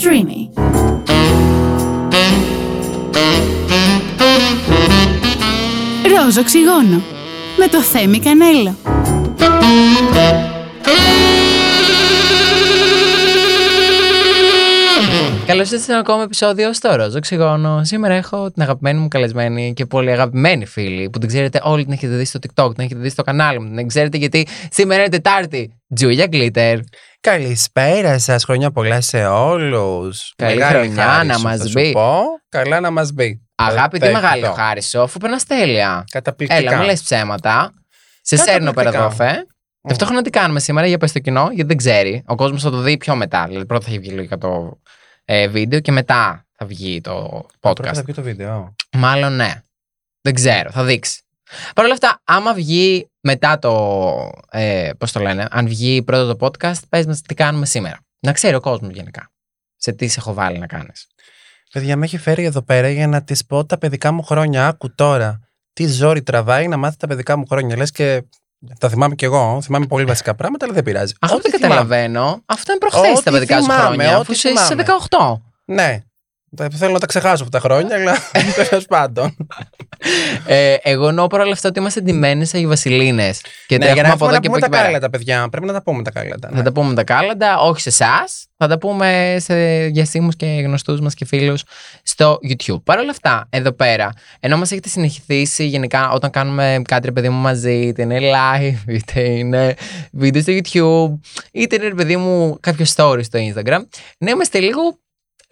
Streamy. Ροζ οξυγόνο με το Θέμη Κανέλο. Καλώς ήρθατε σε ένα ακόμα επεισόδιο στο Ροζ Οξυγόνο. Σήμερα έχω την αγαπημένη μου καλεσμένη και πολύ αγαπημένη φίλη που την ξέρετε όλοι, την έχετε δει στο TikTok, την έχετε δει στο κανάλι μου, την ξέρετε γιατί σήμερα είναι Τετάρτη. Τζούλια Γκλίτερ. Καλησπέρα σας, χρόνια πολλά σε όλους. Καλή χρονιά να μας μπει. Καλά να μας μπει. Αγάπη, τι Perfecto. μεγάλη χάρισο, αφού περνά τέλεια. Καταπληκτικά. Έλα, μην λες ψέματα. Σε σέρνω πέρα εδώ, Καταπληκτικά. φε. Ταυτόχρονα τι κάνουμε σήμερα για πες στο κοινό, γιατί δεν ξέρει. Ο κόσμος θα το δει πιο μετά. Δηλαδή, πρώτα θα έχει βγει λογικά το ε, βίντεο και μετά θα βγει το Πρώτα podcast. θα βγει το βίντεο. Μάλλον ναι. Δεν ξέρω, θα δείξει. Παρ' όλα αυτά, άμα βγει μετά το. Ε, Πώς το λένε, αν βγει πρώτο το podcast, πες μας τι κάνουμε σήμερα. Να ξέρει ο κόσμος γενικά. Σε τι σε έχω βάλει να κάνεις. Παιδιά, με έχει φέρει εδώ πέρα για να της πω τα παιδικά μου χρόνια. Άκου τώρα. Τι ζόρι τραβάει να μάθει τα παιδικά μου χρόνια. Λες και. Τα θυμάμαι κι εγώ. Θυμάμαι πολύ βασικά πράγματα, αλλά δεν πειράζει. Αυτό Ό,τι δεν θυμάμαι. καταλαβαίνω. Αυτό είναι προχθές τα Ό,τι παιδικά σου θυμάμαι, χρόνια. ό,τι Αφού είσαι είσαι θυμάμαι. 18. Ναι. Τα- Θέλω να τα ξεχάσω αυτά τα χρόνια, αλλά τέλος πάντων. ε, εγώ εννοώ παρόλα αυτά ότι είμαστε ντυμένοι σε Βασιλίνες. Και τα ναι, για έχουμε να από έχουμε εδώ να και από πούμε εκεί τα πέρα. κάλαντα, παιδιά. Πρέπει να τα πούμε τα κάλαντα. Θα ναι. τα πούμε τα κάλαντα, όχι σε εσάς. Θα τα πούμε σε διασύμου και γνωστούς μας και φίλους στο YouTube. Παρ' όλα αυτά, εδώ πέρα, ενώ μας έχετε συνεχίσει γενικά όταν κάνουμε κάτι ρε παιδί μου μαζί, είτε είναι live, είτε είναι βίντεο στο YouTube, είτε είναι ρε παιδί μου κάποιο story στο Instagram, να είμαστε λίγο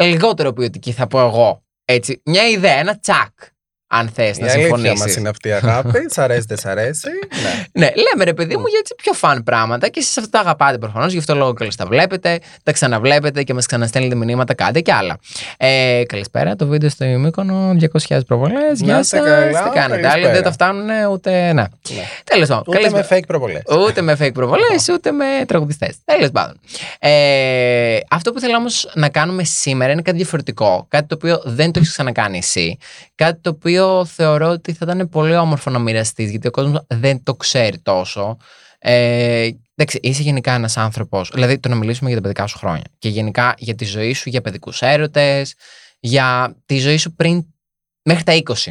λιγότερο ποιοτικοί, θα πω εγώ. Έτσι, μια ιδέα, ένα τσακ, αν θες Η να αλήθεια μας συμφωνήσει. είναι αυτή η αγάπη. Σ' αρέσει, δεν σ' αρέσει. ναι. Ναι, λέμε ρε παιδί μου για έτσι πιο φαν πράγματα και εσείς αυτά τα αγαπάτε προφανώς. Γι' αυτό λόγο καλώ τα βλέπετε, τα ξαναβλέπετε και μας ξαναστέλνετε μηνύματα, κάντε κι άλλα. Ε, καλησπέρα, το βίντεο στο Μύκονο, 200.000 προβολές. Γεια είστε σας. καλά, Τι κάνετε, καλησπέρα. άλλοι δεν τα φτάνουν ούτε. Ναι. Ναι. Τέλος πάντων. Ούτε καλησπέρα. με fake προβολές. Ούτε με fake προβολές, ούτε με τραγουδιστές. Τέλος πάντων. Ε, αυτό που θέλω όμως να κάνουμε σήμερα είναι κάτι διαφορετικό. Κάτι το οποίο δεν το έχεις ξανακάνει εσύ. Κάτι το οποίο θεωρώ ότι θα ήταν πολύ όμορφο να μοιραστείς, γιατί ο κόσμος δεν το ξέρει τόσο. Ε, εντάξει, είσαι γενικά ένας άνθρωπος. Δηλαδή, το να μιλήσουμε για τα παιδικά σου χρόνια. Και γενικά για τη ζωή σου, για παιδικούς έρωτες, για τη ζωή σου πριν. μέχρι τα 20.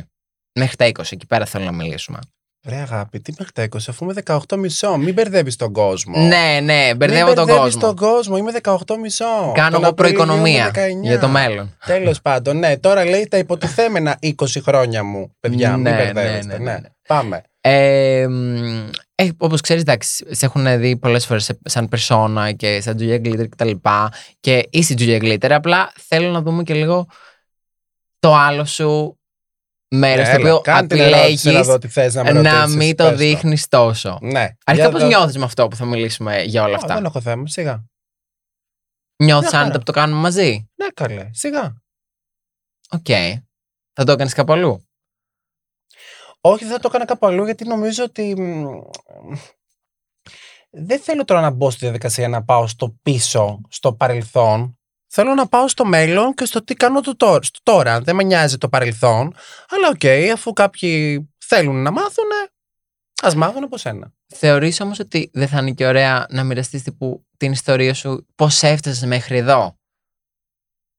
Μέχρι τα 20, εκεί πέρα θέλω να μιλήσουμε. Ρε αγάπη, τι μέχρι τα 20, αφού είμαι 18 μισό. Μην μπερδεύεις τον κόσμο. Ναι, ναι, μπερδεύω Μην τον μπερδεύεις κόσμο. τον κόσμο. Είμαι 18 μισό. Κάνω εγώ προοικονομία για το μέλλον. Τέλος πάντων, ναι. Τώρα λέει τα υποτιθέμενα 20 χρόνια μου. Παιδιά, μην Ναι, μπερδεύεστε. ναι, ναι, Ναι, ναι. Πάμε. Ε, μ, ε, όπως ξέρεις, εντάξει, σε έχουν δει πολλές φορές σε- σαν persona και σαν Julia Glitter και τα λοιπά και είσαι Julia Glitter, απλά θέλω να δούμε και λίγο το άλλο σου μέρος, το Ναι, Έλα, οποίο κάντε την ερώτηση να επιλέγεις δω τι θες να με να ρωτήσεις. μην το Πες δείχνεις τόσο. Ναι. Αρχικά Για πώς δω. νιώθεις με αυτό που θα μιλήσουμε για όλα Α, αυτά; Δεν έχω θέμα, σιγά. Νιώθεις μια άνετα χαρά. που το κάνουμε μαζί; Ναι, καλέ, σιγά. Οκ. Θα το έκανες κάπου αλλού; Όχι, δεν θα το έκανα κάπου αλλού γιατί νομίζω ότι. μ, Δεν θέλω τώρα να μπω στη διαδικασία να πάω στο πίσω, στο παρελθόν. Θέλω να πάω στο μέλλον και στο τι κάνω το τώρα. στο τώρα. Δεν με νοιάζει το παρελθόν. Αλλά οκ, αφού κάποιοι θέλουν να μάθουν, ας μάθουν από σένα. Θεωρείς όμως ότι δεν θα είναι και ωραία να μοιραστείς τύπου την ιστορία σου πώς έφτασες μέχρι εδώ;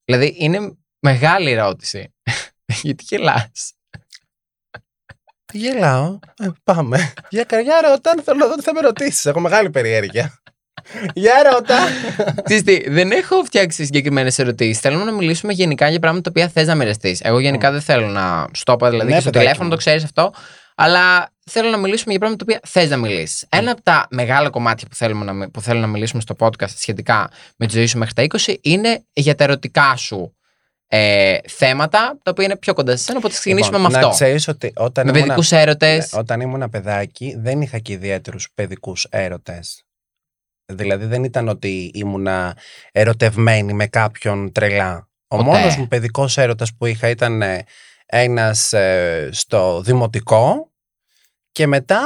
Δηλαδή είναι μεγάλη ερώτηση. Γιατί γελάς; Γελάω. Ε, πάμε. Για καρδιά ρώτα, αν θέλω να δω τι θα με ρωτήσεις. Έχω μεγάλη περιέργεια. Για ρώτα. Ξέρεις τι, δεν έχω φτιάξει συγκεκριμένες ερωτήσεις. Θέλω να μιλήσουμε γενικά για πράγματα τα οποία θες να μοιραστείς. Εγώ γενικά δεν θέλω να σου το είπα δηλαδή Ναι, και στο παιδάκι τηλέφωνο, μου. το ξέρεις αυτό. Αλλά θέλω να μιλήσουμε για πράγματα τα οποία θες να μιλήσεις. Ένα από τα μεγάλα κομμάτια που, θέλουμε να, μι- που θέλω να μιλήσουμε στο podcast σχετικά με τη ζωή σου μέχρι τα 20 είναι για τα ερωτικά σου ε, θέματα, τα οποία είναι πιο κοντά σε σένα. Οπότε ξεκινήσουμε Λοιπόν, με Να αυτό. ξέρεις ότι όταν Με ήμουν, παιδικούς έρωτες. ναι, όταν ήμουν παιδάκι δεν είχα και ιδιαίτερους παιδικούς έρωτες. Δηλαδή δεν ήταν ότι ήμουνα ερωτευμένη με κάποιον τρελά. Ο Ποτέ. μόνος μου παιδικός έρωτας που είχα ήταν ε, ένας ε, στο δημοτικό και μετά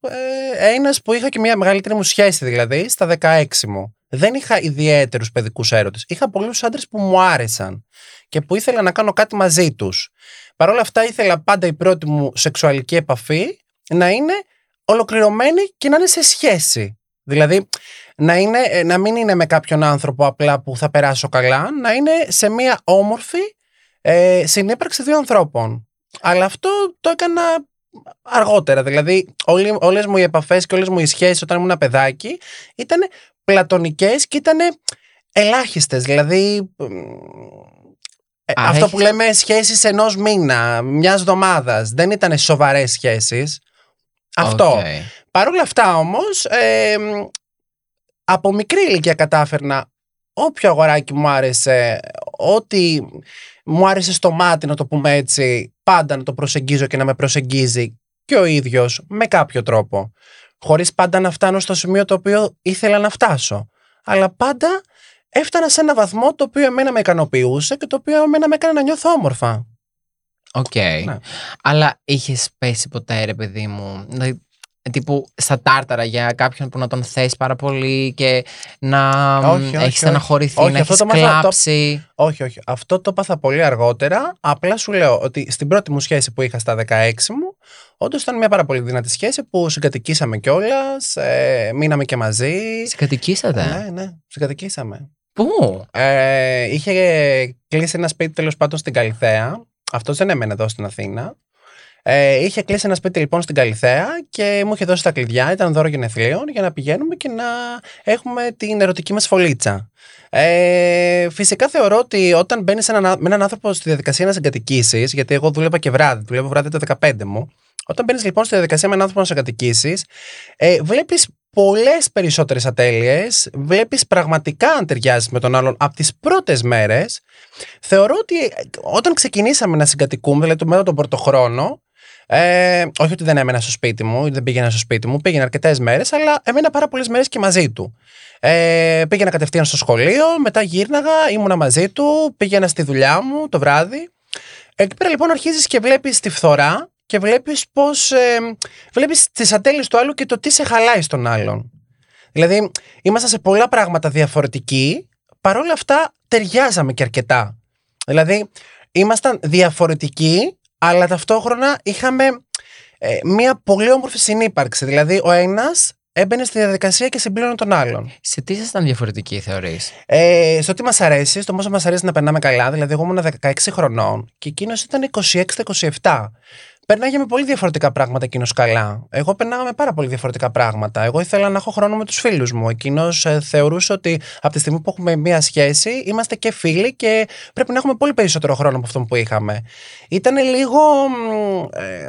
ε, ένας που είχα και μια μεγαλύτερη μου σχέση δηλαδή στα 16 μου. Δεν είχα ιδιαίτερους παιδικούς έρωτες. Είχα πολλούς άντρες που μου άρεσαν και που ήθελα να κάνω κάτι μαζί τους. Παρ' όλα αυτά ήθελα πάντα η πρώτη μου σεξουαλική επαφή να είναι ολοκληρωμένη και να είναι σε σχέση. Δηλαδή, να, είναι, ε, να μην είναι με κάποιον άνθρωπο απλά που θα περάσω καλά, να είναι σε μια όμορφη ε, συνύπαρξη δύο ανθρώπων. Αλλά αυτό το έκανα αργότερα. Δηλαδή, όλοι, όλες μου οι επαφές και όλες μου οι σχέσεις όταν ήμουν παιδάκι ήταν πλατωνικές και ήταν ελάχιστες. Δηλαδή, ε, Α, αυτό έχεις- που λέμε σχέσεις ενός μήνα, μιας εβδομάδας. Δεν ήταν σοβαρές σχέσεις. Αυτό. Οκ. Παρ' όλα αυτά όμως, ε, μ, από μικρή ηλικία κατάφερνα όποιο αγοράκι μου άρεσε, ό,τι μου άρεσε στο μάτι να το πούμε έτσι, πάντα να το προσεγγίζω και να με προσεγγίζει και ο ίδιος με κάποιο τρόπο. Χωρίς πάντα να φτάνω στο σημείο το οποίο ήθελα να φτάσω. Αλλά πάντα έφτανα σε ένα βαθμό το οποίο εμένα με ικανοποιούσε και το οποίο εμένα με έκανε να νιώθω όμορφα. Οκ. Ναι. Αλλά είχες πέσει ποτέ, ρε παιδί μου. Δηλαδή, τύπου στα τάρταρα για κάποιον που να τον θες πάρα πολύ και να Όχι, όχι, έχεις όχι. στεναχωρηθεί, Όχι, να αυτό έχεις το μάθα- το- κλάψει. Όχι, όχι. Αυτό το 'παθα πολύ αργότερα. Απλά σου λέω ότι στην πρώτη μου σχέση που είχα στα 16 μου, όντως ήταν μια πάρα πολύ δυνατή σχέση που συγκατοικήσαμε κιόλας, ε, μείναμε και μαζί. Σε κατοικήσατε. Ναι, ναι, συγκατοικήσαμε. Πού; Ε, είχε κλείσει ένα σπίτι τέλος πάντων στην Καλιθέα. Αυτός δεν έμενε εδώ στην Αθήνα. Ε, είχε κλείσει ένα σπίτι λοιπόν στην Καλιθέα και μου είχε δώσει τα κλειδιά, ήταν δώρο γενεθλίων, για να πηγαίνουμε και να έχουμε την ερωτική μας φωλίτσα. Ε, φυσικά θεωρώ ότι όταν μπαίνεις με έναν άνθρωπο στη διαδικασία να συγκατοικήσει, γιατί εγώ δούλευα και βράδυ, δουλεύω βράδυ το 15 μου. Όταν μπαίνεις λοιπόν στη διαδικασία με έναν άνθρωπο να συγκατοικήσει, ε, βλέπεις πολλές περισσότερες ατέλειες, βλέπεις πραγματικά αν ταιριάζει με τον άλλον από τις πρώτες μέρες. Θεωρώ ότι ε, όταν ξεκινήσαμε να συγκατοικούμε, δηλαδή το μετά τον πρώτο χρόνο, ε, όχι ότι δεν έμενα στο σπίτι μου ή δεν πήγαινα στο σπίτι μου, πήγαινα αρκετές μέρες, αλλά έμενα πάρα πολλές μέρες και μαζί του. Ε, πήγαινα κατευθείαν στο σχολείο, μετά γύρναγα, ήμουνα μαζί του, πήγαινα στη δουλειά μου το βράδυ. Εκεί πέρα λοιπόν αρχίζεις και βλέπεις τη φθορά και βλέπεις πώς. Ε, βλέπεις τις ατέλειες του άλλου και το τι σε χαλάει στον άλλον. Δηλαδή, ήμασταν σε πολλά πράγματα διαφορετικοί, παρόλα αυτά ταιριάζαμε και αρκετά. Δηλαδή, ήμασταν διαφορετικοί, αλλά ταυτόχρονα είχαμε ε, μια πολύ όμορφη συνύπαρξη. Δηλαδή, ο ένας έμπαινε στη διαδικασία και συμπλήρωνε τον άλλον. Σε τι ήσασταν διαφορετικοί, θεωρείς; Ε, στο τι μας αρέσει, στο πόσο μας αρέσει να περνάμε καλά. Δηλαδή, εγώ ήμουν 16 χρονών και εκείνος ήταν 26-27. Περνάγε με πολύ διαφορετικά πράγματα εκείνος καλά. Εγώ περνάγα με πάρα πολύ διαφορετικά πράγματα. Εγώ ήθελα να έχω χρόνο με τους φίλους μου. Εκείνος ε, θεωρούσε ότι από τη στιγμή που έχουμε μία σχέση, είμαστε και φίλοι και πρέπει να έχουμε πολύ περισσότερο χρόνο από αυτόν που είχαμε. Ήταν λίγο. μ, Ε,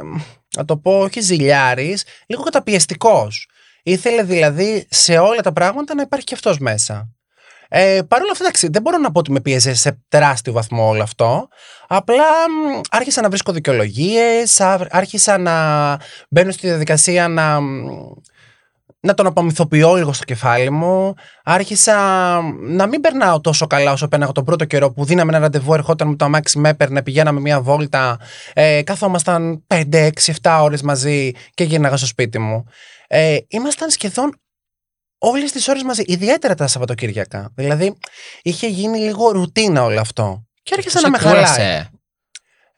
να το πω, όχι ζηλιάρης, λίγο καταπιεστικός. Ήθελε δηλαδή σε όλα τα πράγματα να υπάρχει και αυτός μέσα. Ε, Παρ' όλα αυτά, εντάξει, δεν μπορώ να πω ότι με πίεζε σε τεράστιο βαθμό όλο αυτό. Απλά μ, άρχισα να βρίσκω δικαιολογίες, άρχισα να μπαίνω στη διαδικασία να, μ, να τον απομυθοποιώ λίγο στο κεφάλι μου. Άρχισα να μην περνάω τόσο καλά όσο πέρναγα τον πρώτο καιρό που δίναμε ένα ραντεβού, ερχόταν με το αμάξι, με έπαιρνε, πηγαίναμε μία βόλτα. Ε, καθόμασταν 5, 6, 7 ώρες μαζί και γύρναγα στο σπίτι μου. Ε, ήμασταν σχεδόν όλες τις ώρες μαζί, ιδιαίτερα τα Σαββατοκύριακα. Δηλαδή, είχε γίνει λίγο ρουτίνα όλο αυτό. Και άρχισα να με χαλάει.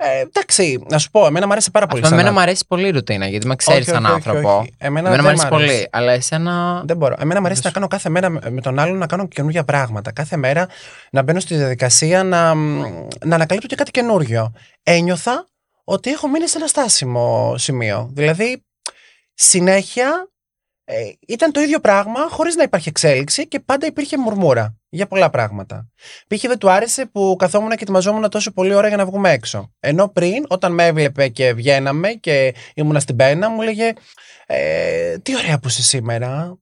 Ε, εντάξει, να σου πω, εμένα μου άρεσε πάρα πολύ. Αυτό σαν εμένα ά- μου αρέσει πολύ η ρουτίνα, γιατί με ξέρεις Όχι, σαν όχι, όχι, άνθρωπο. όχι. Εμένα, Εμένα μου δεν αρέσει μ' αρέσει. πολύ. Αλλά εσένα. Δεν μπορώ. Εμένα μου αρέσει Δεν να κάνω κάθε μέρα με με τον άλλον να κάνω καινούργια πράγματα. Κάθε μέρα να μπαίνω στη διαδικασία να, να ανακαλύπτω και κάτι καινούργιο. Ένιωθα ότι έχω μείνει σε ένα στάσιμο σημείο. Δηλαδή, συνέχεια ε, ήταν το ίδιο πράγμα χωρίς να υπάρχει εξέλιξη και πάντα υπήρχε μουρμούρα για πολλά πράγματα. Π.χ. δεν του άρεσε που καθόμουν και ετοιμαζόμουν τόσο πολύ ώρα για να βγούμε έξω. Ενώ πριν, όταν με έβλεπε και βγαίναμε και ήμουνα στην πένα, μου έλεγε ε, Τι ωραία που είσαι σήμερα.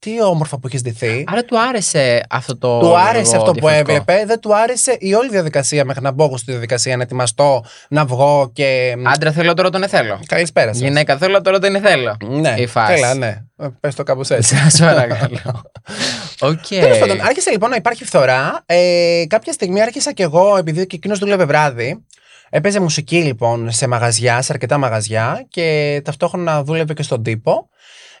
Τι όμορφα που έχεις ντυθεί. Άρα του άρεσε αυτό το. Του άρεσε λίγο αυτό που διαφορετικό. έβλεπε, δεν του άρεσε η όλη διαδικασία μέχρι να μπω εγώ στη διαδικασία, να ετοιμαστώ, να βγω και. Άντρα θέλω τώρα τον θέλω. Καλησπέρα σας. Γυναίκα θέλω τώρα τον θέλω. Ναι, η φάση. Έλα, ναι. Πες το κάπως έτσι. Σας παρακαλώ. Οκ. Τέλος πάντων, άρχισε λοιπόν να υπάρχει φθορά. Ε, κάποια στιγμή άρχισα κι εγώ, επειδή και εκείνος δούλευε βράδυ. Έπαιζε μουσική λοιπόν σε μαγαζιά, σε αρκετά μαγαζιά και ταυτόχρονα δούλευε και στον τύπο.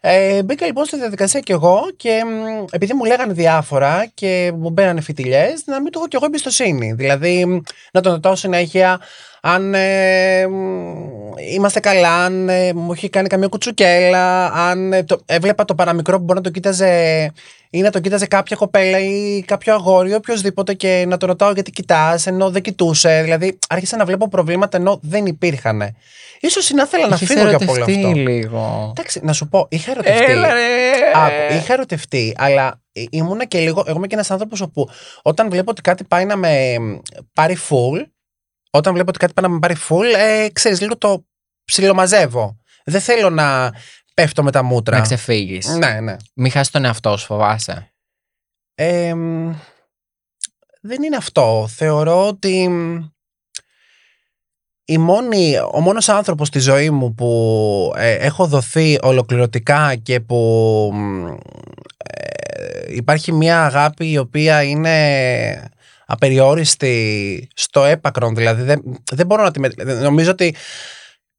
Ε, μπήκα λοιπόν στη διαδικασία κι εγώ και μ, επειδή μου λέγανε διάφορα και μου μπαίνανε φιτιλιές, να μην του έχω κι εγώ εμπιστοσύνη. Δηλαδή, μ, να τον ρωτάω συνέχεια, αν ε, μ, είμαστε καλά, αν ε, μου έχει κάνει καμία κουτσουκέλα, αν ε, το, έβλεπα το παραμικρό που μπορεί να το κοίταζε ή να το κοίταζε κάποια κοπέλα ή κάποιο αγόρι, οποιοδήποτε και να το ρωτάω γιατί κοιτάς, ενώ δεν κοιτούσε. Δηλαδή, άρχισα να βλέπω προβλήματα ενώ δεν υπήρχαν. Ίσως να ήθελα να Έχεις φύγω και από όλο ερωτευτεί αυτό. λίγο. Εντάξει, να σου πω, είχα ερωτευτεί. Έλα ρε. Άκου, είχα ερωτευτεί, αλλά ε, ήμουνα και λίγο. Εγώ είμαι και ένας άνθρωπος όπου όταν βλέπω ότι κάτι πάει να με πάρει full, όταν βλέπω ότι κάτι πάει να με πάρει full, ε, ξέρεις, λίγο το ψιλομαζεύω. Δεν θέλω να πέφτω με τα μούτρα. Να ξεφύγεις. Ναι, ναι. Μην χάσεις τον εαυτό σου, φοβάσαι. Ε, μ, δεν είναι αυτό. Θεωρώ ότι μ, η μόνη, ο μόνος άνθρωπος στη ζωή μου που ε, έχω δοθεί ολοκληρωτικά και που μ, ε, υπάρχει μια αγάπη η οποία είναι απεριόριστη στο έπακρον. Δηλαδή δεν, δεν μπορώ να τη... με- Νομίζω ότι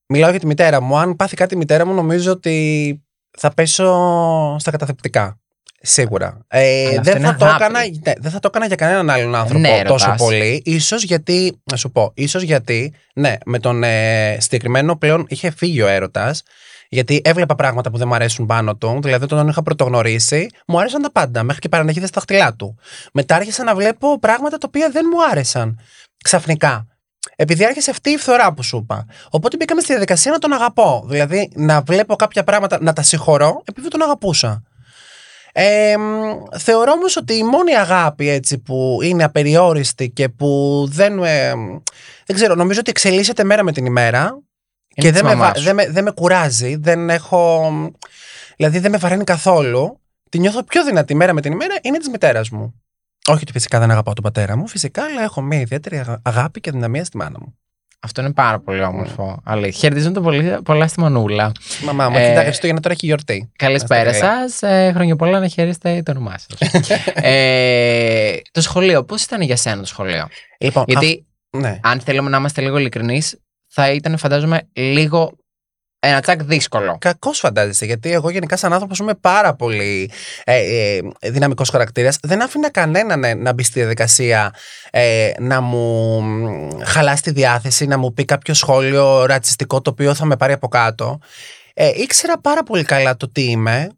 μιλάω για τη μητέρα μου. Αν πάθει κάτι η μητέρα μου νομίζω ότι θα πέσω στα καταθεπτικά. Σίγουρα. Ε, Αλλά αυτό δεν, είναι θα το αγάπη. έκανα, ναι, δεν θα το έκανα για κανέναν άλλον άνθρωπο Ναι, τόσο ρωτάς. πολύ. Ίσως γιατί, να σου πω, ίσως γιατί, ναι, με τον ε, συγκεκριμένο πλέον είχε φύγει ο έρωτας, γιατί έβλεπα πράγματα που δεν μου αρέσουν πάνω του, δηλαδή όταν τον είχα πρωτογνωρίσει, μου άρεσαν τα πάντα, μέχρι και παρανεχίδε στα χτυλά του. Μετά άρχισα να βλέπω πράγματα τα οποία δεν μου άρεσαν. Ξαφνικά. Επειδή άρχισε αυτή η φθορά που σου είπα. Οπότε μπήκαμε στη διαδικασία να τον αγαπώ. Δηλαδή να βλέπω κάποια πράγματα, να τα συγχωρώ, επειδή τον αγαπούσα. Ε, μ, θεωρώ όμως ότι η μόνη αγάπη έτσι που είναι απεριόριστη και που δεν, ε, μ, δεν ξέρω, νομίζω ότι εξελίσσεται μέρα με την ημέρα και της δεν με, μαμάς βα- σου. δεν, με, δεν με κουράζει, δεν έχω, μ, δηλαδή δεν με βαραίνει καθόλου. Τη νιώθω πιο δυνατή μέρα με την ημέρα είναι της μητέρας μου. Όχι ότι φυσικά δεν αγαπάω τον πατέρα μου, φυσικά, αλλά έχω μια ιδιαίτερη αγα- αγάπη και δυναμία στη μάνα μου. Αυτό είναι πάρα πολύ όμορφο. Αλήθεια. Χαιρετίζονται πολύ, πολλά στη Μανούλα. Η Μαμά μου, Ε, ε, τα Χριστούγεννα τώρα έχει γιορτή. Καλησπέρα Να είστε καλά. σας. Ε, χρόνια πολλά να χαίρεστε το όνομά σας. ε, το σχολείο, πώς ήταν για σένα το σχολείο; Λοιπόν, Γιατί α- ναι. αν θέλουμε να είμαστε λίγο ειλικρινείς, θα ήταν φαντάζομαι λίγο ένα τσακ δύσκολο. Κακώς φαντάζεσαι, γιατί εγώ γενικά σαν άνθρωπος είμαι πάρα πολύ ε, ε, δυναμικός χαρακτήρας. Δεν άφηνα κανέναν ε, να μπει στη διαδικασία ε, να μου μ, χαλάσει τη διάθεση, να μου πει κάποιο σχόλιο ρατσιστικό το οποίο θα με πάρει από κάτω. Ε, ήξερα πάρα πολύ καλά το τι είμαι.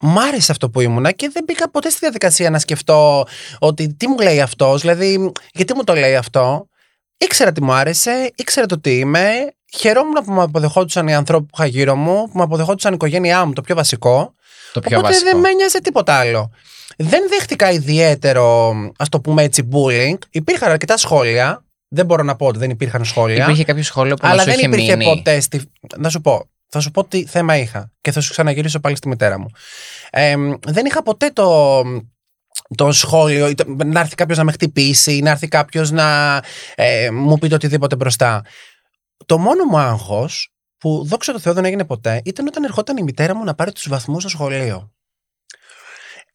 Μ' άρεσε αυτό που ήμουνα και δεν μπήκα ποτέ στη διαδικασία να σκεφτώ ότι τι μου λέει αυτός, δηλαδή γιατί μου το λέει αυτό. Ήξερα τι μου άρεσε, ήξερα το τι είμαι. Χαιρόμουν που με αποδεχόντουσαν οι ανθρώποι που είχα γύρω μου, που με αποδεχόντουσαν η οικογένειά μου, το πιο βασικό. Το πιο Οπότε βασικό. δεν με νοιάζει τίποτα άλλο. Δεν δέχτηκα ιδιαίτερο, ας το πούμε έτσι, bullying. Υπήρχαν αρκετά σχόλια. Δεν μπορώ να πω ότι δεν υπήρχαν σχόλια. Υπήρχε κάποιο σχόλιο που να αλλά σου δεν είχε υπήρχε μείνει. ποτέ. Στη... Να σου πω. Θα σου πω τι θέμα είχα και θα σου ξαναγυρίσω πάλι στη μητέρα μου. Ε, δεν είχα ποτέ το, το σχόλιο, ή το- να έρθει κάποιος να με χτυπήσει, να έρθει κάποιος να ε, μου πει το οτιδήποτε μπροστά. Το μόνο μου άγχος, που δόξα τω Θεώ δεν έγινε ποτέ, ήταν όταν ερχόταν η μητέρα μου να πάρει τους βαθμούς στο σχολείο.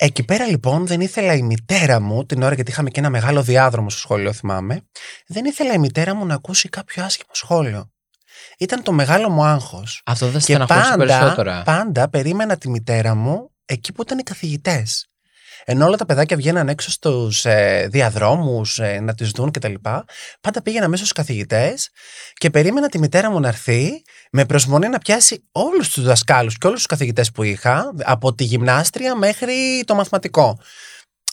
Εκεί πέρα λοιπόν δεν ήθελα η μητέρα μου, την ώρα γιατί είχαμε και ένα μεγάλο διάδρομο στο σχολείο, θυμάμαι, δεν ήθελα η μητέρα μου να ακούσει κάποιο άσχημο σχόλιο. Ήταν το μεγάλο μου άγχος. Αυτό δεν Και στεναχώρησε περισσότερο. πάντα, πάντα περίμενα τη μητέρα μου εκεί που ήταν οι καθηγητές. Ενώ όλα τα παιδάκια βγαίναν έξω στους ε, διαδρόμους ε, να τις δουν κτλ. Πάντα πήγαινα μέσα στους καθηγητές και περίμενα τη μητέρα μου να έρθει με προσμονή να πιάσει όλους τους δασκάλους και όλους τους καθηγητές που είχα, από τη γυμνάστρια μέχρι το μαθηματικό.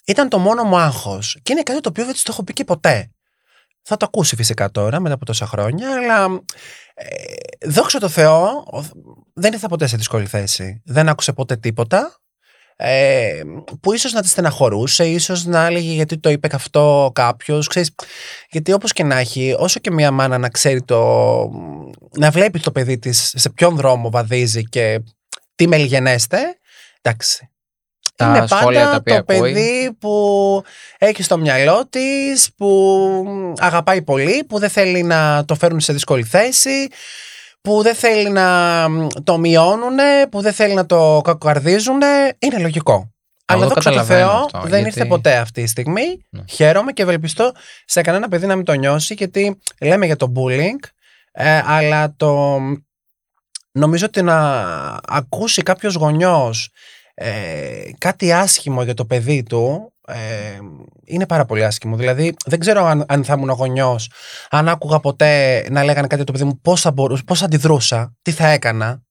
Ήταν το μόνο μου άγχος. Και είναι κάτι το οποίο δεν της το έχω πει και ποτέ. Θα το ακούσει φυσικά τώρα μετά από τόσα χρόνια, αλλά ε, δόξα τω Θεώ, ο- δεν ήρθα ποτέ σε δύσκολη θέση. Δεν άκουσε ποτέ τίποτα. Ε, που ίσως να τη στεναχωρούσε, ίσως να έλεγε γιατί το είπε αυτό κάποιος, ξέρεις, γιατί όπως και να έχει, όσο και μια μάνα να ξέρει το, να βλέπει το παιδί της σε ποιον δρόμο βαδίζει και τι μελγενέστε, εντάξει. Τα είναι σχόλια πάντα τα οποία το ακούει. παιδί που έχει στο μυαλό της, που αγαπάει πολύ, που δεν θέλει να το φέρουν σε δύσκολη θέση, που δεν θέλει να μ, το μειώνουν, που δεν θέλει να το κακοκαρδίζουν. Είναι λογικό. Αλλά το δόξα τω καταλαβαίνω Θεώ αυτό, δεν γιατί- ήρθε ποτέ αυτή η στιγμή. Ναι. Χαίρομαι και ευελπιστώ σε κανένα παιδί να μην το νιώσει, γιατί λέμε για το bullying, ε, αλλά το νομίζω ότι να ακούσει κάποιος γονιός ε, κάτι άσχημο για το παιδί του ε, είναι πάρα πολύ άσχημο. Δηλαδή, δεν ξέρω αν, αν θα ήμουν γονιός, αν άκουγα ποτέ να λέγανε κάτι το παιδί μου, πώς θα, μπορούσα, πώς θα αντιδρούσα, τι θα έκανα.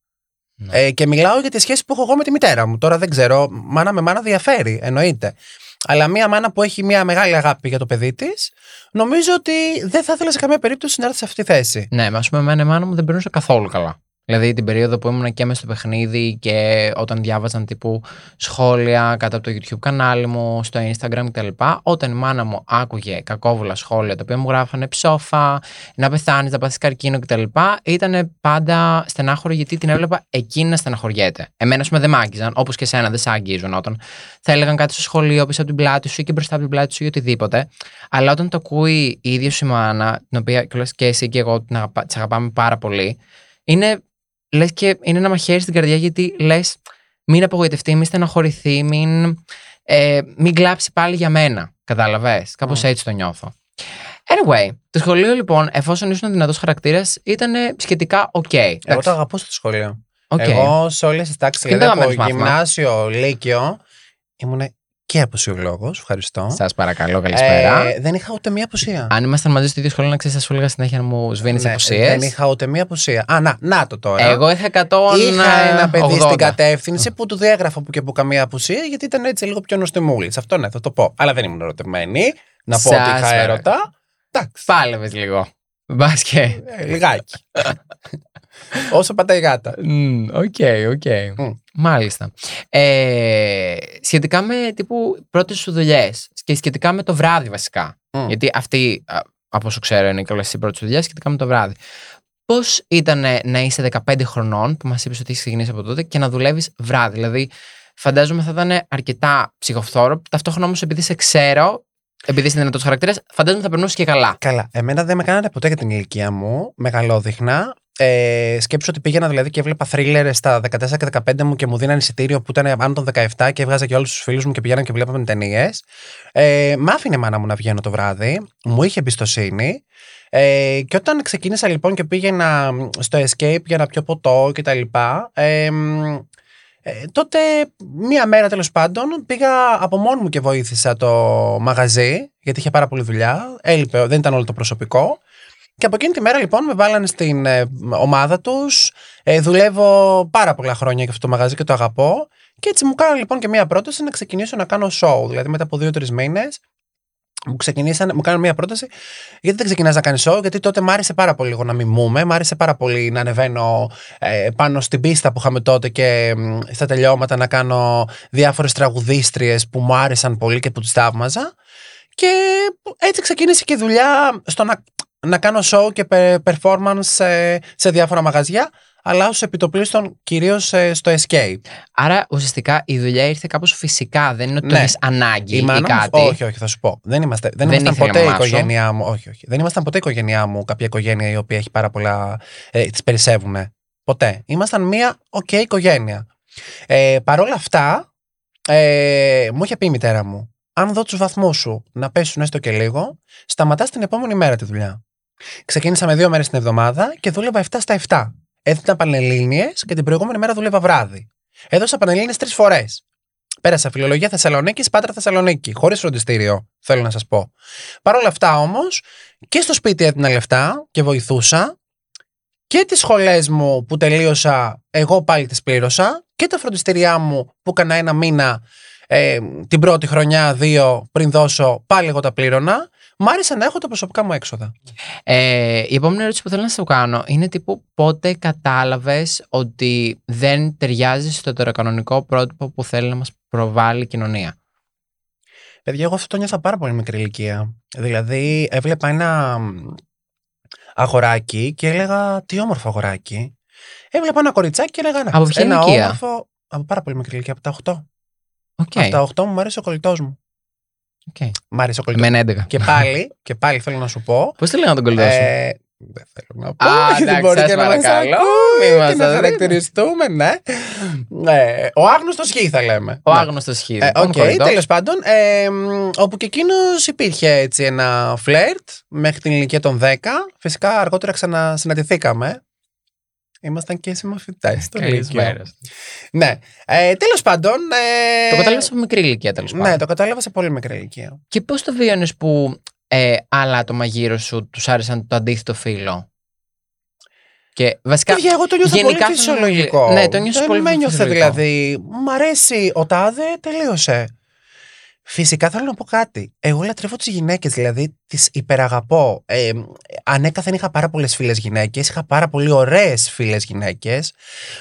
Ναι. Ε, και μιλάω για τη σχέση που έχω εγώ με τη μητέρα μου. Τώρα δεν ξέρω, μάνα με μάνα διαφέρει, εννοείται. Αλλά μία μάνα που έχει μία μεγάλη αγάπη για το παιδί της, νομίζω ότι δεν θα ήθελα σε καμία περίπτωση να έρθει σε αυτή τη θέση. Ναι, ας πούμε, εμένα η μάνα μου δεν περνούσε καθόλου καλά. Δηλαδή την περίοδο που ήμουν και μέσα στο παιχνίδι και όταν διάβαζαν τύπου σχόλια κάτω από το YouTube κανάλι μου, στο Instagram κτλ. Όταν η μάνα μου άκουγε κακόβουλα σχόλια τα οποία μου γράφανε ψόφα, να πεθάνεις, να πάθεις καρκίνο κτλ. Ήταν πάντα στενάχωρη γιατί την έβλεπα εκείνη να στεναχωριέται. Εμένα, ας πούμε, δεν μ' άγγιζαν, όπως και εσένα δεν σε άγγιζαν όταν θα έλεγαν κάτι στο σχολείο πίσω από την πλάτη σου ή και μπροστά από την πλάτη σου ή οτιδήποτε. Αλλά όταν το ακούει η ίδια σου η μάνα, την οποία κιόλας και εσύ και εγώ την αγαπά, τις αγαπάμε πάρα πολύ, είναι λες και είναι ένα μαχαίρι στην καρδιά γιατί λες μην απογοητευτεί, μην στεναχωρηθεί, μην, ε, μην κλάψει πάλι για μένα. Κατάλαβες, κάπως Mm. έτσι το νιώθω. Anyway, το σχολείο λοιπόν, εφόσον ήσουν δυνατός χαρακτήρας, ήταν σχετικά οκ. Εγώ Εντάξει, το αγαπούσα το σχολείο. οκ. Εγώ σε όλες τις τάξεις, Και είναι δηλαδή το από αγαπημένο μάθημα. γυμνάσιο, λύκειο, ήμουν και απουσιολόγος. Ευχαριστώ. Σας παρακαλώ, καλησπέρα. Ε, δεν είχα ούτε μία απουσία. Αν ήμασταν μαζί στο ίδιο σχολείο, να ξέρεις, θα σου έλεγα συνέχεια να μου σβήνεις Ναι, απουσίες. Δεν είχα ούτε μία απουσία. Α, να, να το τώρα. Εγώ είχα 180. Είχα ένα παιδί στην κατεύθυνση που του διέγραφα που και που καμία απουσία γιατί ήταν έτσι λίγο πιο νοστιμούλη. Αυτό ναι, θα το πω. Αλλά δεν ήμουν ερωτευμένη. Να πω Σας ότι είχα παρακαλώ. έρωτα. Εντάξει. Πάλευες λίγο. Μπάσκε. Ε, λιγάκι. Όσο πατάει η γάτα. Μμ, Οκ, οκ. Μμ. Μάλιστα. Ε, σχετικά με τύπου πρώτες σου δουλειές και σχετικά με το βράδυ βασικά. Μμ. Γιατί αυτή, α, από όσο ξέρω, είναι και όλες οι πρώτες σου δουλειές σχετικά με το βράδυ. Πώς ήταν να είσαι 15 χρονών, που μας είπες ότι έχεις ξεκινήσει από τότε, και να δουλεύεις βράδυ. Δηλαδή, φαντάζομαι θα ήταν αρκετά ψυχοφθόρο. Ταυτόχρονα όμως, επειδή σε ξέρω, επειδή είσαι δυνατός χαρακτήρας, φαντάζομαι θα περνούσε και καλά. Καλά. Εμένα δεν με κάνανε ποτέ για την ηλικία μου. Μεγαλόδειχνα. Ε, σκέψω ότι πήγαινα δηλαδή και έβλεπα θρίλερ στα 14 και 15 μου και μου δίνανε εισιτήριο που ήταν άνω των 17 και έβγαζα και όλους τους φίλους μου και πηγαίναμε και βλέπαμε ταινίες. Ε, μ' άφηνε η μάνα μου να βγαίνω το βράδυ. Μου είχε εμπιστοσύνη. Ε, και όταν ξεκίνησα λοιπόν και πήγαινα στο Escape για να πιω ποτό και τα λοιπά, ε, μ, ε, τότε μία μέρα τέλος πάντων πήγα από μόνο μου και βοήθησα το μαγαζί γιατί είχε πάρα πολλή δουλειά, έλειπε, δεν ήταν όλο το προσωπικό. Και από εκείνη τη μέρα λοιπόν με βάλανε στην ε, ομάδα τους. Ε, δουλεύω πάρα πολλά χρόνια για αυτό το μαγαζί και το αγαπώ. Και έτσι μου κάνανε λοιπόν και μία πρόταση να ξεκινήσω να κάνω show. Δηλαδή μετά από δύο-τρεις μήνες μου ξεκινήσαν, μου κάνανε μία πρόταση γιατί δεν ξεκινάς να κάνεις show, γιατί τότε μ' άρεσε πάρα πολύ λίγο να μιμούμε, μ' άρεσε πάρα πολύ να ανεβαίνω ε, πάνω στην πίστα που είχαμε τότε και μ, στα τελειώματα να κάνω διάφορες τραγουδίστριες που μου άρεσαν πολύ και που τις θαύμαζα και έτσι ξεκίνησε και η δουλειά στο να, να κάνω show και pe- performance σε, σε διάφορα μαγαζιά αλλά ως επιτοπλίστων κυρίως ε, στο Escape. Άρα ουσιαστικά η δουλειά ήρθε κάπως φυσικά. Δεν είναι ότι το Ναι. έχεις ανάγκη Η ή μάνα μου- κάτι. όχι, όχι, θα σου πω. Δεν, είμαστε, δεν, Δεν ήμασταν ήθελε η ποτέ η μαμά σου. οικογένειά μου. Όχι, όχι. Δεν ήμασταν ποτέ η οικογένειά μου κάποια οικογένεια η οποία έχει πάρα πολλά. Ε, τις περισσεύουν. Ποτέ. Ήμασταν μία οκ οικογένεια. Ε, Παρ' όλα αυτά, ε, μου είχε πει η μητέρα μου, αν δω τους βαθμούς σου να πέσουν έστω και λίγο, σταματάς την επόμενη μέρα τη δουλειά. Ξεκίνησα με δύο μέρες την εβδομάδα και δούλευα 7 στα 7. Έδινα πανελλήνιες και την προηγούμενη μέρα δούλευα βράδυ. Έδωσα πανελλήνιες τρεις φορές. Πέρασα φιλολογία Θεσσαλονίκης, Πάτρα Θεσσαλονίκη. Χωρίς φροντιστήριο, θέλω να σας πω. Παρ' όλα αυτά όμως, και στο σπίτι έδινα λεφτά και βοηθούσα. Και τις σχολές μου που τελείωσα, εγώ πάλι τις πλήρωσα. Και τα φροντιστήριά μου που έκανα ένα μήνα ε, την πρώτη χρονιά, δύο πριν δώσω, πάλι εγώ τα πλήρωνα. Μ' άρεσε να έχω τα προσωπικά μου έξοδα. Ε, η επόμενη ερώτηση που θέλω να σου κάνω είναι τύπου πότε κατάλαβες ότι δεν ταιριάζει στο τεροκανονικό πρότυπο που θέλει να μας προβάλλει η κοινωνία; Παιδιά, εγώ αυτό το νιώθα πάρα πολύ μικρή ηλικία. Δηλαδή, έβλεπα ένα μ, αγοράκι και έλεγα Τι όμορφο αγοράκι. Έβλεπα ένα κοριτσάκι και έλεγα «Να, Από ποια ένα ηλικία;» όμορφο. Από πάρα πολύ μικρή ηλικία, από τα 8. Οκ. Από τα 8 μου μου άρεσε ο κολλητός μου. Οκ. Μ' άρεσε ο κολλητός. Εμένα 11. και πάλι, και πάλι θέλω να σου πω. Πώς τη λέγανε τον κολλητό σου. Ε, δεν θέλω να πω. Α, γιατί εντάξει, μπορεί σας και να μας παρακαλώ, ακούει μη μας και να αδρύνει. χαρακτηριστούμε, ναι. ναι. Ο άγνωστος χ θα λέμε. Ο Ναι. άγνωστος χ. Ε, λοιπόν, Οκ, κολλητός. τέλος πάντων. Ε, μ, όπου και εκείνος υπήρχε έτσι ένα φλερτ μέχρι την ηλικία των 10. Φυσικά αργότερα ξανασυναντηθήκαμε. Ήμασταν και συμμαθητές στο Καλησπέρα. Λύκειο. Ναι. Ε, Τέλος πάντων. Ε, Το κατάλαβα σε μικρή ηλικία τέλος πάντων. Ναι, το κατάλαβα σε πολύ μικρή ηλικία. Και πώς το βίωνε που ε, άλλα άτομα γύρω σου τους άρεσαν το αντίθετο φύλο; Και βασικά. Παιδιά, εγώ το νιώθω γενικά πολύ αυτό είναι φυσιολογικό. πολύ- ναι, το νιώθω Δεν πολύ με ένιωθε φυσιολογικό. δηλαδή. Μ' αρέσει ο τάδε, τελείωσε. Φυσικά θέλω να πω κάτι. Εγώ λατρεύω τις γυναίκες, δηλαδή τις υπεραγαπώ. Ε, ανέκαθεν είχα πάρα πολλές φίλες γυναίκες, είχα πάρα πολύ ωραίες φίλες γυναίκες.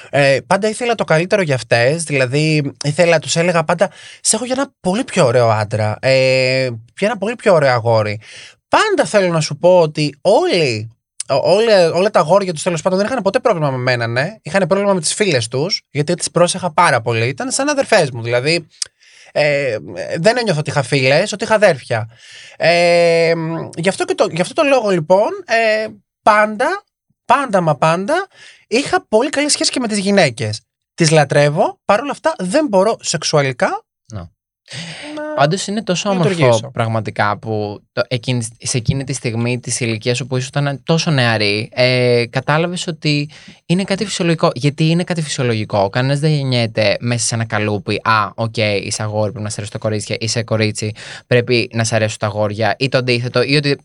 Ε, πάντα ήθελα το καλύτερο για αυτές, δηλαδή ήθελα, τους έλεγα πάντα, σε έχω για ένα πολύ πιο ωραίο άντρα, ε, για ένα πολύ πιο ωραίο αγόρι. Πάντα θέλω να σου πω ότι όλοι όλα, όλα τα αγόρια τους τέλος πάντων δεν είχαν ποτέ πρόβλημα με μένα, ναι. Είχαν πρόβλημα με τις φίλες τους, γιατί τις πρόσεχα πάρα πολύ. Ήταν σαν αδερφές μου. Δηλαδή, ε, δεν ένιωθα ότι είχα φίλες, ότι είχα αδέρφια. Ε, γι, αυτό και το, γι' αυτό το λόγο λοιπόν, ε, πάντα, πάντα μα πάντα, είχα πολύ καλή σχέση και με τις γυναίκες. Τις λατρεύω, παρόλα αυτά δεν μπορώ σεξουαλικά. Ναι. Να- Πάντως είναι τόσο όμορφο λειτουργήσω. πραγματικά που το, εκείνη, σε εκείνη τη στιγμή της ηλικίας σου που ήσουν τόσο νεαρή, ε, κατάλαβες ότι είναι κάτι φυσιολογικό. Γιατί είναι κάτι φυσιολογικό. Κανένας δεν γεννιέται μέσα σε ένα καλούπι. Α, οκ, είσαι αγόρι, πρέπει να σε αρέσουν τα κορίτσια. Είσαι κορίτσι, πρέπει να σε αρέσουν τα αγόρια. Ή το αντίθετο. Ή ότι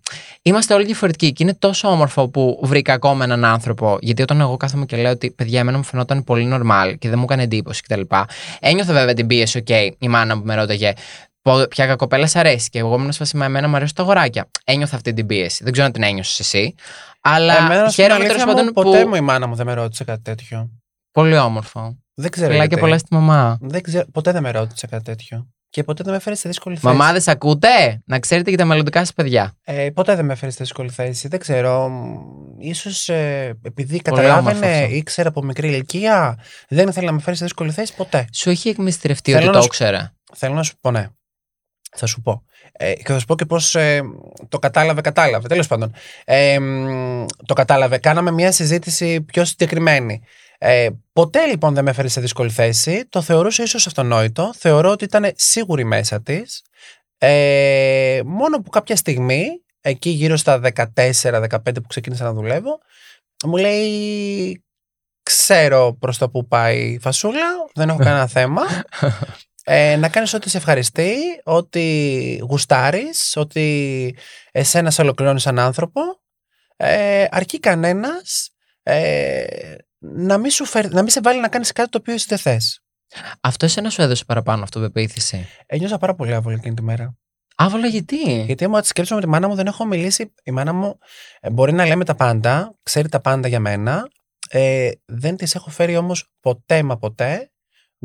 είμαστε όλοι διαφορετικοί. Και είναι τόσο όμορφο που βρήκα ακόμα έναν άνθρωπο. Γιατί όταν εγώ κάθομαι και λέω ότι παιδιά, εμένα μου φαινόταν πολύ normal και δεν μου έκανε εντύπωση κτλ. Ένιωθα βέβαια την πίεση, οκ, η μάνα μου με ρώταγε πο- ποια κακοπέλα σ' αρέσει. Και εγώ ήμουν σε φάση με εμένα μου αρέσουν τα αγοράκια. Ένιωθα αυτή την πίεση. Δεν ξέρω αν την ένιωσες εσύ. Αλλά Εμένα, να σου πω την χαίρομαι αλήθεια τέλο πάντων μου, που. ποτέ μου η μάνα μου δεν με ρώτησε κάτι τέτοιο. Πολύ όμορφο. Δεν ξέρω. Φιλάκια γιατί. πολλά στη μαμά. Δεν ξέρω, ποτέ δεν με ρώτησε κάτι τέτοιο. Και ποτέ δεν με έφερε σε δύσκολη θέση. Μαμάδες, ακούτε! Να ξέρετε για τα μελλοντικά σας παιδιά. Ε, ποτέ δεν με έφερε σε δύσκολη θέση. Δεν ξέρω. μ, Ίσως ε, επειδή Πολύ καταλάβαινε, όμορφος αυτό. ήξερα από μικρή ηλικία, δεν ήθελε να με φέρει σε δύσκολη θέση ποτέ. Σου έχει εκμυστηρευτεί Θέλω ότι να το σου- ήξερα. Θέλω να σου πω, ναι. Θα σου πω. Ε, και θα σου πω και πώς το κατάλαβε, κατάλαβε. Τέλος πάντων. Ε, μ, το κατάλαβε. Κάναμε μια συζήτηση πιο συγκεκριμένη. Ε, ποτέ λοιπόν δεν με έφερε σε δύσκολη θέση. Το θεωρούσα ίσως αυτονόητο. Θεωρώ ότι ήταν σίγουρη μέσα της. Ε, μόνο που κάποια στιγμή, εκεί γύρω στα 14-15 που ξεκίνησα να δουλεύω, μου λέει ξέρω προς το που πάει η φασούλα, δεν έχω κανένα θέμα. Ε, να κάνεις ό,τι σε ευχαριστεί, ό,τι γουστάρεις, ότι εσένα σε ολοκληρώνει σαν άνθρωπο. Ε, αρκεί κανένας ε, να, μην σου φέρ- να μην σε βάλει να κάνεις κάτι το οποίο εσύ δεν θες. Αυτό εσένα σου έδωσε παραπάνω αυτοπεποίθηση. Ένιωσα πάρα πολύ άβολη εκείνη τη μέρα. Άβολα γιατί; Γιατί άμα τη σκέψω με τη μάνα μου, δεν έχω μιλήσει. Η μάνα μου ε, μπορεί να λέμε τα πάντα, ξέρει τα πάντα για μένα. Ε, δεν της έχω φέρει όμως ποτέ μα ποτέ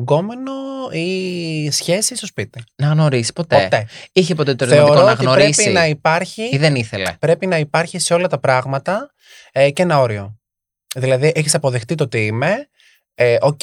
γκόμενο ή σχέση στο σπίτι; Να γνωρίσει ποτέ. Ποτέ. Είχε ποτέ το ερωτηματικό Θεωρώ να ότι γνωρίσει. πρέπει να υπάρχει, Ή δεν ήθελε; πρέπει να υπάρχει σε όλα τα πράγματα ε, και ένα όριο. Δηλαδή, έχεις αποδεχτεί το τι είμαι. Ε, Οκ,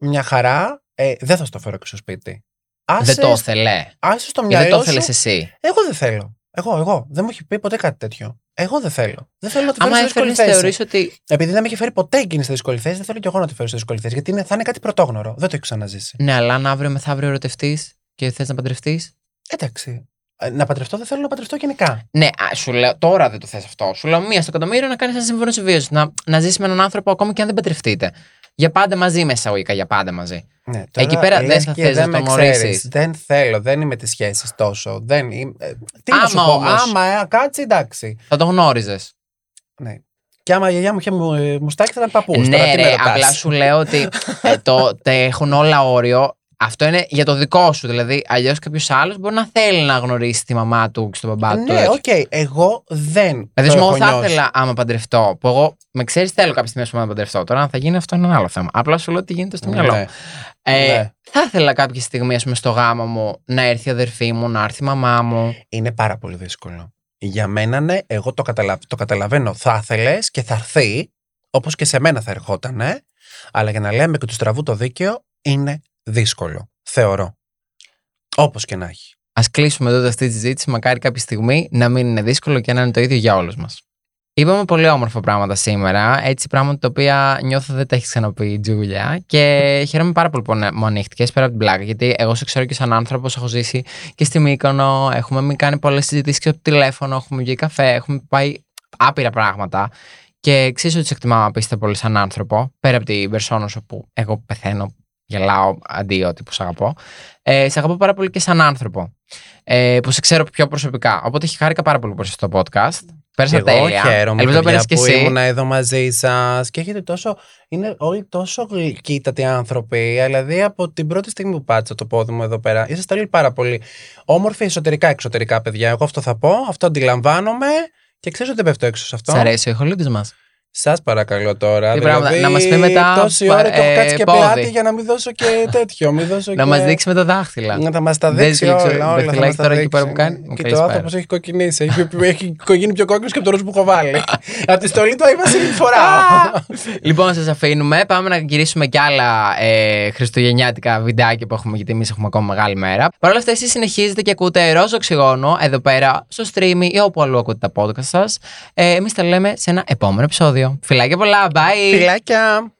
μια χαρά. Ε, δεν θα στο φέρω και στο σπίτι. Άσε, Δεν το ήθελε. άσε στο Ή δεν το μυαλό ήθελε σου εσύ. Εγώ δεν θέλω. Εγώ, εγώ. Δεν μου έχει πει ποτέ κάτι τέτοιο. Εγώ δεν θέλω. Δεν θέλω να τη φέρω Άμα σε δύσκολη έφερε, θέση. θεωρείς ότι. Επειδή δεν με έχει φέρει ποτέ εκείνη στη δύσκολη θέση, δεν θέλω κι εγώ να τη φέρω σε δύσκολη θέση. Γιατί είναι, θα είναι κάτι πρωτόγνωρο. Δεν το έχει ξαναζήσει. Ναι, αλλά αν αύριο μεθαύριο ερωτευτείς και θες να παντρευτείς; Εντάξει. Ε, Να παντρευτώ δεν θέλω να παντρευτώ γενικά. Ναι, α, σου λέω τώρα δεν το θες αυτό. Σου λέω μία στο εκατομμύριο να κάνεις ένα σύμφωνο συμβίωσης. Να, να ζήσει με έναν άνθρωπο ακόμη και αν δεν παντρευτείτε. Για πάντα μαζί, με εισαγωγικά, για πάντα μαζί. Ναι, Εκεί πέρα δεν λες θα και θες δεν να με τον ξέρεις. γνωρίσεις. Δεν θέλω, δεν είμαι τη σχέση τόσο. Δεν είμαι, ε, τι να σου Άμα πω, όμως- άμα ε, κάτσει εντάξει. Θα το γνώριζες. Ναι. Και άμα η γιαγιά μου είχε μου, ε, μουστάκι θα ήταν παππούς. Ναι, ρε, απλά σου λέω ότι ε, το, τα έχουν όλα όριο. Αυτό είναι για το δικό σου. Δηλαδή, αλλιώς κάποιος άλλος μπορεί να θέλει να γνωρίσει τη μαμά του και τον μπαμπά του. Ναι, έτσι. οκ. Εγώ δεν. Δηλαδή, το εγώ έχω θα νιώσει. ήθελα άμα παντρευτώ. Που εγώ με ξέρεις, θέλω κάποια στιγμή ας πούμε, να παντρευτώ. Τώρα, αν θα γίνει αυτό είναι ένα άλλο θέμα. Απλά σου λέω τι γίνεται στο μυαλό. Ναι. μου. Ε, Ναι. Θα ήθελα κάποια στιγμή, ας πούμε, στο γάμο μου να έρθει η αδερφή μου, να έρθει η μαμά μου. είναι πάρα πολύ δύσκολο. Για μένα, ναι, εγώ το, καταλα... το καταλαβαίνω. Θα ήθελε και θα έρθει, όπως και σε μένα θα ερχόταν, αλλά για να λέμε και του στραβού το δίκαιο, είναι δύσκολο. Θεωρώ. Όπως και να έχει. Α κλείσουμε εδώ αυτή τη συζήτηση. Μακάρι κάποια στιγμή να μην είναι δύσκολο και να είναι το ίδιο για όλους μας. Είπαμε πολύ όμορφα πράγματα σήμερα. Έτσι, πράγματα τα οποία νιώθω δεν τα έχει ξαναπεί η Τζούλια. Και χαίρομαι πάρα πολύ που μου ανοίχτηκες πέρα από την πλάκα. Γιατί εγώ σε ξέρω και σαν άνθρωπος, έχω ζήσει και στη Μύκονο. Έχουμε μην κάνει πολλές συζητήσεις και από το τηλέφωνο. Έχουμε βγει καφέ. Έχουμε πάει άπειρα πράγματα. Και ξέρεις ότι σε εκτιμάω απίστευτα πολύ σαν άνθρωπο, πέρα από την περσόνα σου που εγώ πεθαίνω, γελάω αντί ότι που σε αγαπώ. Ε, σε αγαπώ πάρα πολύ και σαν άνθρωπο. Ε, που σε ξέρω πιο προσωπικά. Οπότε χάρηκα πάρα πολύ που ήρθες στο podcast. Πέρασα Και εγώ τέλεια. χαίρομαι Ελπίζω να παιδιά, πέρασε και που εσύ. ήμουν εδώ μαζί σας και έχετε τόσο. Είναι όλοι τόσο γλυκύτατοι άνθρωποι. Δηλαδή από την πρώτη στιγμή που πάτησα το πόδι μου εδώ πέρα, είσαστε όλοι πάρα πολύ όμορφοι εσωτερικά, εξωτερικά, παιδιά. Εγώ αυτό θα πω, αυτό αντιλαμβάνομαι και ξέρω ότι δεν πέφτω έξω σε αυτό. Σ' αρέσει ο ηχολήπτης μας. Σας παρακαλώ τώρα. Τι δηλαδή, πράγματα, να μας πει μετά, Τόση ώρα και ε, έχω κάτσει και πόδι. πλάτη για να μην δώσω και τέτοιο. Μην δώσω Να και... μας δείξει με τα δάχτυλα. Να τα μας τα Δεν δείξει δείξε- όλα. όλα θα δαχτυλάκι μας τα τώρα εκεί δείξει. πέρα που κάνει. Μου Και κάνεις το πέρα. άνθρωπος έχει κοκκινήσει. Έχει, έχει γίνει πιο κόκκινος και από το ρούζ που έχω βάλει. από τη στολή του είπα φοράω. λοιπόν, σας αφήνουμε. Πάμε να γυρίσουμε κι άλλα ε, χριστουγεννιάτικα βιντεάκια που έχουμε, γιατί εμείς έχουμε ακόμα μεγάλη μέρα. Παρ' όλα αυτά, εσείς συνεχίζετε και ακούτε ροζ οξυγόνο εδώ πέρα στο stream ή όπου αλλού ακούτε τα podcast σας. Ε, εμείς τα λέμε σε ένα επόμενο επεισόδιο. Φιλάκια πολλά. Bye. Φιλάκια.